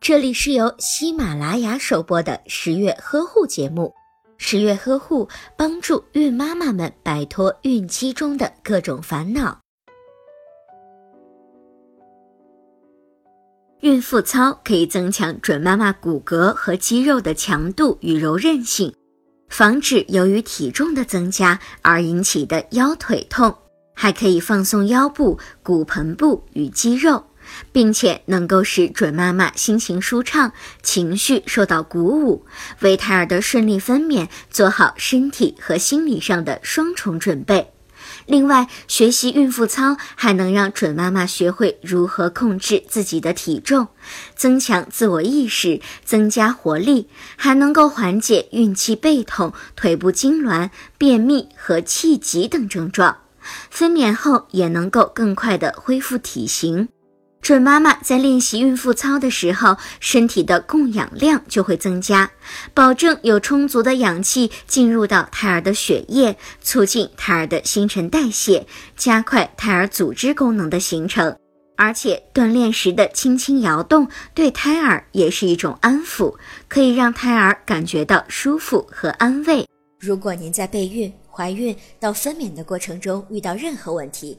这里是由喜马拉雅首播的十月呵护节目。十月呵护帮助孕妈妈们摆脱孕期中的各种烦恼。孕妇操可以增强准妈妈骨骼和肌肉的强度与柔韧性，防止由于体重的增加而引起的腰腿痛，还可以放松腰部、骨盆部与肌肉。并且能够使准妈妈心情舒畅，情绪受到鼓舞，为胎儿的顺利分娩做好身体和心理上的双重准备。另外，学习孕妇操还能让准妈妈学会如何控制自己的体重，增强自我意识，增加活力，还能够缓解孕期背痛、腿部痉挛、便秘和气急等症状。分娩后也能够更快地恢复体型。准妈妈在练习孕妇操的时候，身体的供氧量就会增加，保证有充足的氧气进入到胎儿的血液，促进胎儿的新陈代谢，加快胎儿组织功能的形成。而且锻炼时的轻轻摇动，对胎儿也是一种安抚，可以让胎儿感觉到舒服和安慰。如果您在备孕、怀孕到分娩的过程中遇到任何问题，